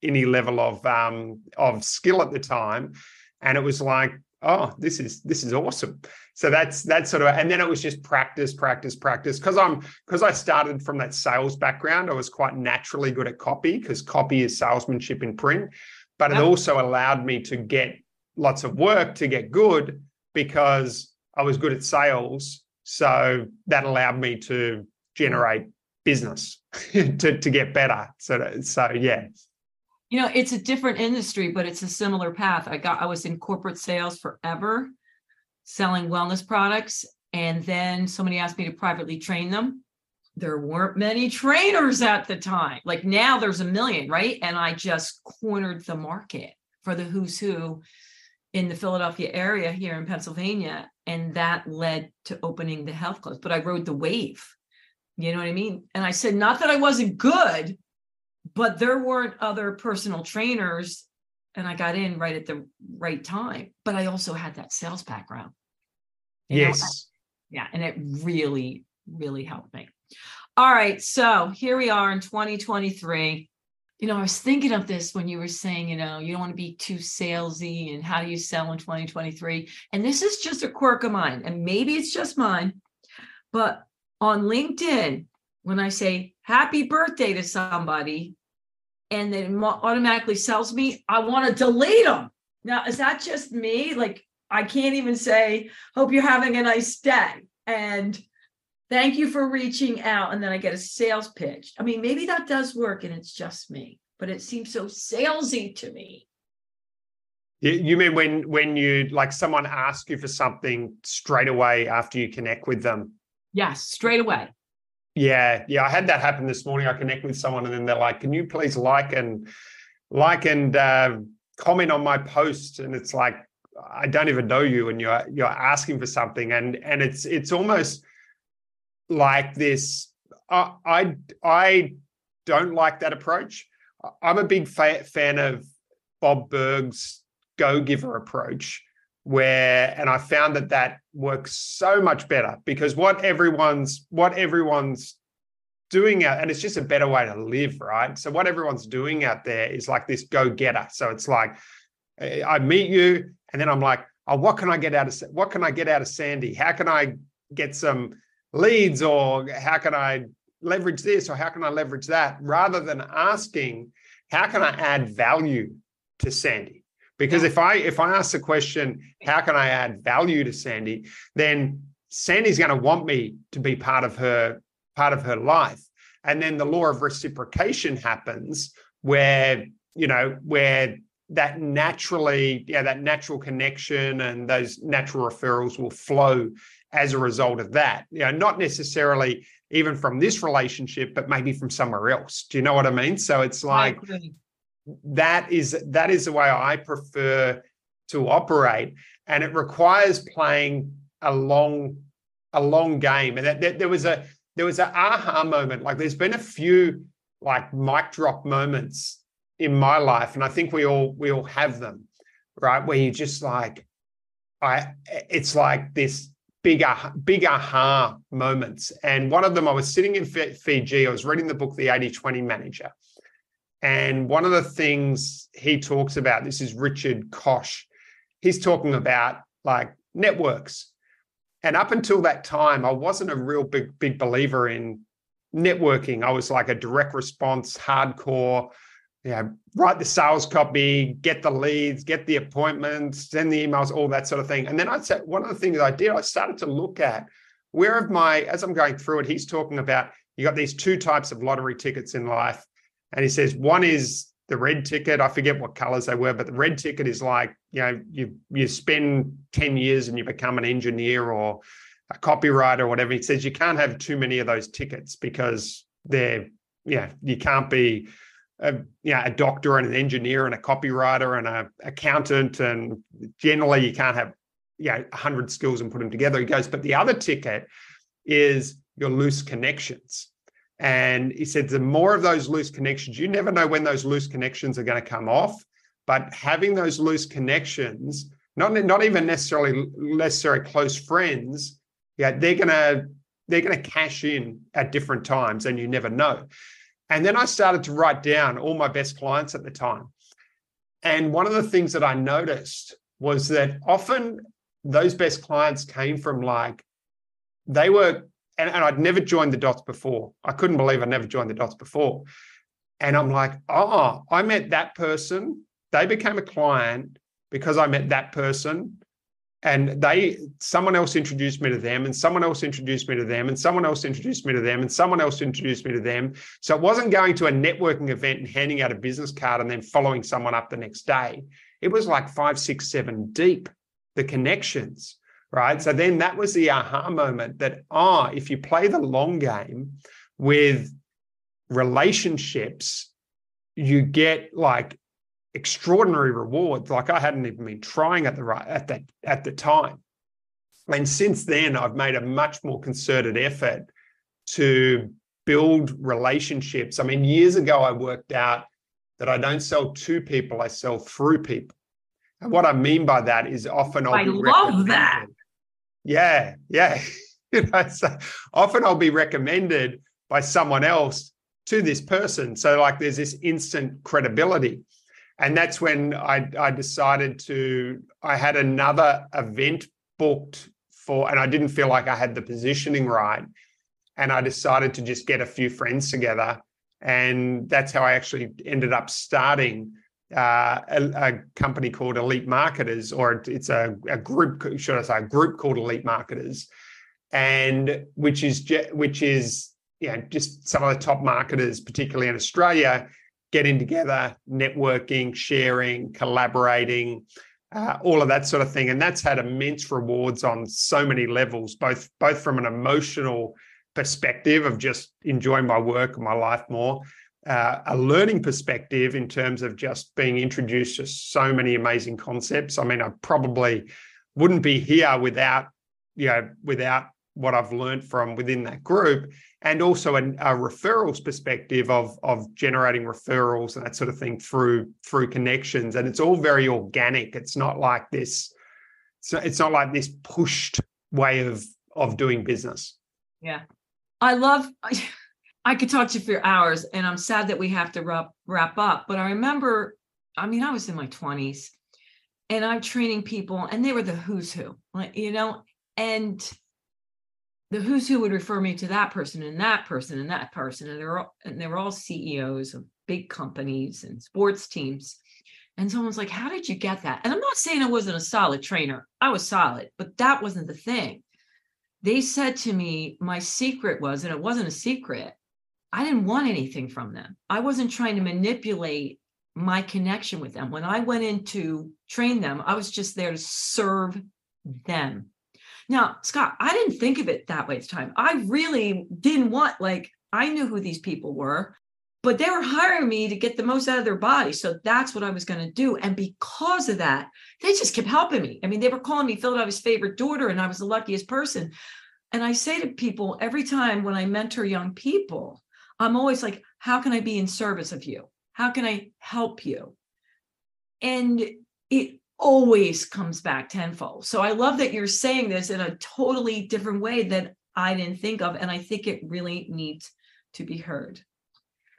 any level of um of skill at the time. And it was like, oh, this is this is awesome. So that's that's sort of and then it was just practice, practice, practice. Because I'm because I started from that sales background, I was quite naturally good at copy because copy is salesmanship in print. But it also allowed me to get lots of work to get good because I was good at sales. So that allowed me to generate business to, to get better. So, so yeah. You know, it's a different industry, but it's a similar path. I got I was in corporate sales forever, selling wellness products. And then somebody asked me to privately train them. There weren't many trainers at the time. Like now there's a million, right? And I just cornered the market for the who's who in the Philadelphia area here in Pennsylvania. And that led to opening the health clubs. But I rode the wave. You know what I mean? And I said, not that I wasn't good, but there weren't other personal trainers. And I got in right at the right time. But I also had that sales background. Yes. Know? Yeah. And it really, really helped me. All right. So here we are in 2023 you know, I was thinking of this when you were saying, you know, you don't want to be too salesy and how do you sell in 2023? And this is just a quirk of mine, and maybe it's just mine, but on LinkedIn, when I say happy birthday to somebody and it automatically sells me, I want to delete them. Now, is that just me? Like, I can't even say, hope you're having a nice day. And Thank you for reaching out. And then I get a sales pitch. I mean, maybe that does work and it's just me, but it seems so salesy to me. You mean when when you like someone asks you for something straight away after you connect with them? Yes, straight away. Yeah, yeah. I had that happen this morning. I connect with someone and then they're like, "Can you please like and like and uh, comment on my post?" And it's like, I don't even know you, and you're you're asking for something, and and it's it's almost like this. I, I, I don't like that approach. I'm a big fa- fan of Bob Burg's go giver approach, where and I found that that works so much better because what everyone's what everyone's doing out and it's just a better way to live right? So what everyone's doing out there is like this go getter so it's like i meet you and then i'm like oh what can i get out of what can i get out of sandy? How can i get some leads or how can I leverage this or how can I leverage that? Rather than asking how can I add value to Sandy because if I if I ask the question how can I add value to Sandy then Sandy's going to want me to be part of her part of her life and then the law of reciprocation happens where you know where that naturally, yeah, that natural connection and those natural referrals will flow as a result of that. You know, not necessarily even from this relationship, but maybe from somewhere else. Do you know what I mean? So it's like that is that is the way I prefer to operate, and it requires playing a long a long game. And that, that there was a there was an aha moment. Like there's been a few like mic drop moments in my life, and I think we all we all have them, right? Where you just like, I it's like this big ah, big aha moments. And one of them, I was sitting in Fiji. I was reading the book The 80-20 Manager, and one of the things he talks about, this is Richard Koch, He's talking about like networks. And up until that time, I wasn't a real big, big believer in networking. I was like a direct response, hardcore, you know, write the sales copy, get the leads, get the appointments, send the emails, all that sort of thing. And then I said, one of the things I did, I started to look at where of my, as I'm going through it, he's talking about you got these two types of lottery tickets in life. And he says one is the red ticket. I forget what colors they were, but the red ticket is like, you know, you you spend 10 years and you become an engineer or a copywriter or whatever. He says you can't have too many of those tickets because they're, yeah, you can't be a, you know, a doctor and an engineer and a copywriter and a accountant. And generally you can't have, you know, 100 skills and put them together. He goes, but the other ticket is your loose connections. And he said, the more of those loose connections, you never know when those loose connections are going to come off. But having those loose connections, not, not even necessarily necessarily close friends, yeah, they're gonna they're gonna cash in at different times, and you never know. And then I started to write down all my best clients at the time. And one of the things that I noticed was that often those best clients came from like they were and, and I'd never joined the dots before. I couldn't believe I never joined the dots before. And I'm like, oh, I met that person. They became a client because I met that person. And they, someone else introduced me to them, and someone else introduced me to them, and someone else introduced me to them, and someone else introduced me to them. So it wasn't going to a networking event and handing out a business card and then following someone up the next day. It was like five, six, seven deep, the connections right? So then that was the aha moment that, ah, if you play the long game with relationships, you get like extraordinary rewards. Like I hadn't even been trying at the right at that at the time. And since then, I've made a much more concerted effort to build relationships. I mean, years ago, I worked out that I don't sell to people, I sell through people. And what I mean by that is often I'll I love that. Yeah, yeah. you know, so often I'll be recommended by someone else to this person. So like there's this instant credibility. And that's when I, I decided to, I had another event booked for, and I didn't feel like I had the positioning right. And I decided to just get a few friends together. And that's how I actually ended up starting uh, a, a, company called Elite Marketers, or it's a, a, group, should I say, a group called Elite Marketers, and which is which is you know just some of the top marketers, particularly in Australia, getting together, networking, sharing, collaborating. Uh, all of that sort of thing, and that's had immense rewards on so many levels, both both from an emotional perspective of just enjoying my work and my life more, uh, a learning perspective in terms of just being introduced to so many amazing concepts. I mean, I probably wouldn't be here without, you know, without what I've learned from within that group, and also a, a referrals perspective of of generating referrals and that sort of thing through through connections. And it's all very organic. It's not like this. So it's not like this pushed way of of doing business. Yeah, I love. I could talk to you for hours, and I'm sad that we have to wrap wrap up. But I remember, I mean, I was in my 20s, and I'm training people, and they were the who's who, like you know, and the who's who would refer me to that person and that person and that person, and they're all and they were all CEOs of big companies and sports teams. And someone's like, "How did you get that?" And I'm not saying I wasn't a solid trainer; I was solid, but that wasn't the thing. They said to me, my secret was, and it wasn't a secret I didn't want anything from them. I wasn't trying to manipulate my connection with them. When I went in to train them, I was just there to serve them. Now, Scott, I didn't think of it that way at the time. I really didn't want, like, I knew who these people were, but they were hiring me to get the most out of their body. So that's what I was going to do. And because of that, they just kept helping me. I mean, they were calling me Philadelphia's favorite daughter, and I was the luckiest person. And I say to people every time when I mentor young people, I'm always like, how can I be in service of you? How can I help you? And it always comes back tenfold. So I love that you're saying this in a totally different way that I didn't think of. And I think it really needs to be heard.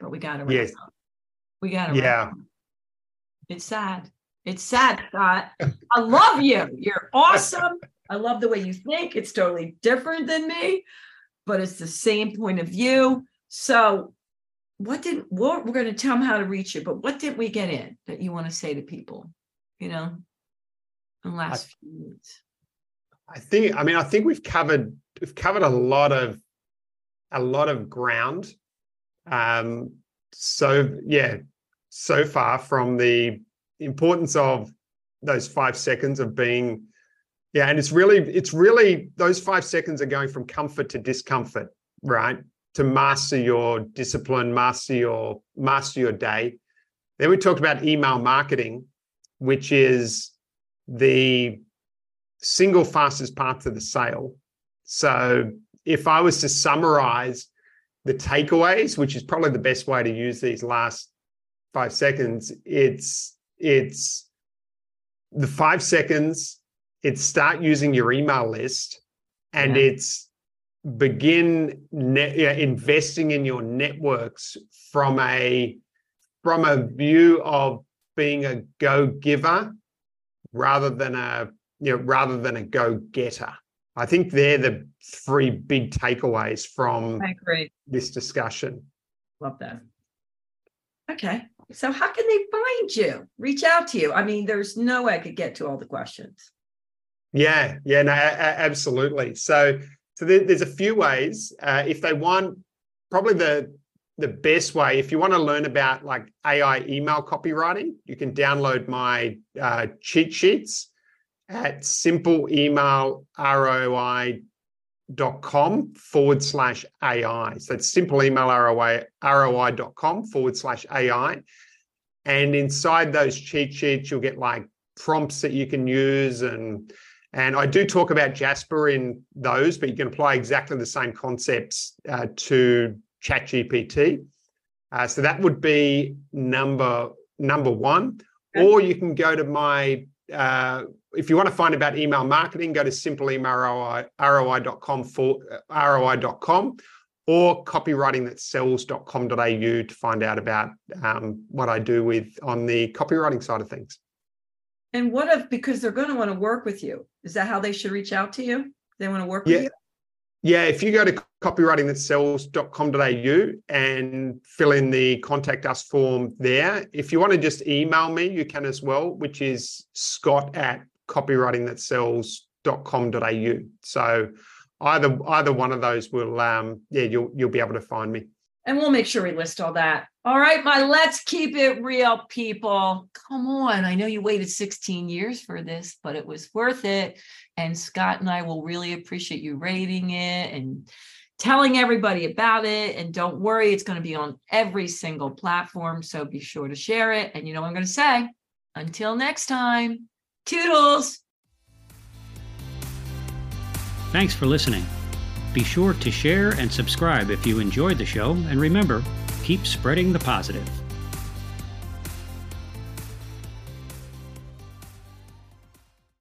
But we got to yes. up. We got to yeah. It's sad. It's sad, Scott. I love you. You're awesome. I love the way you think. It's totally different than me, but it's the same point of view. So what did what we're going to tell them how to reach you but what did we get in that you want to say to people you know in the last I, few minutes i think i mean i think we've covered we've covered a lot of a lot of ground. Um so yeah so far from the importance of those five seconds of being yeah and it's really it's really those five seconds are going from comfort to discomfort right to master your discipline, master your master your day. Then we talked about email marketing, which is the single fastest path to the sale. So if I was to summarize the takeaways, which is probably the best way to use these last five seconds, it's it's the five seconds, it's start using your email list and yeah. it's begin net, yeah, investing in your networks from a from a view of being a go giver rather than a you know rather than a go getter. I think they're the three big takeaways from this discussion. Love that. Okay. So how can they find you? Reach out to you. I mean, there's no way I could get to all the questions. Yeah, yeah, no, absolutely. So so there, there's a few ways. Uh, if they want, probably the the best way, if you want to learn about like AI email copywriting, you can download my uh, cheat sheets at simpleemailroi.com forward slash AI. So it's simpleemailroi.com forward slash AI. And inside those cheat sheets, you'll get like prompts that you can use and and I do talk about Jasper in those, but you can apply exactly the same concepts uh, to ChatGPT. Uh, so that would be number number one. Okay. Or you can go to my uh, if you want to find about email marketing, go to simpleemailroi.com for roi.com or copywritingthatsells.com.au to find out about um, what I do with on the copywriting side of things. And what if because they're going to want to work with you? Is that how they should reach out to you? They want to work yeah. with you? Yeah, if you go to copywritingthatsells.com.au and fill in the contact us form there. If you want to just email me, you can as well, which is scott at copywritingthatsells.com.au. So either either one of those will um yeah, you'll you'll be able to find me and we'll make sure we list all that. All right, my let's keep it real people. Come on. I know you waited 16 years for this, but it was worth it. And Scott and I will really appreciate you rating it and telling everybody about it. And don't worry, it's going to be on every single platform. So be sure to share it. And you know what I'm going to say? Until next time, toodles. Thanks for listening. Be sure to share and subscribe if you enjoyed the show, and remember, keep spreading the positive.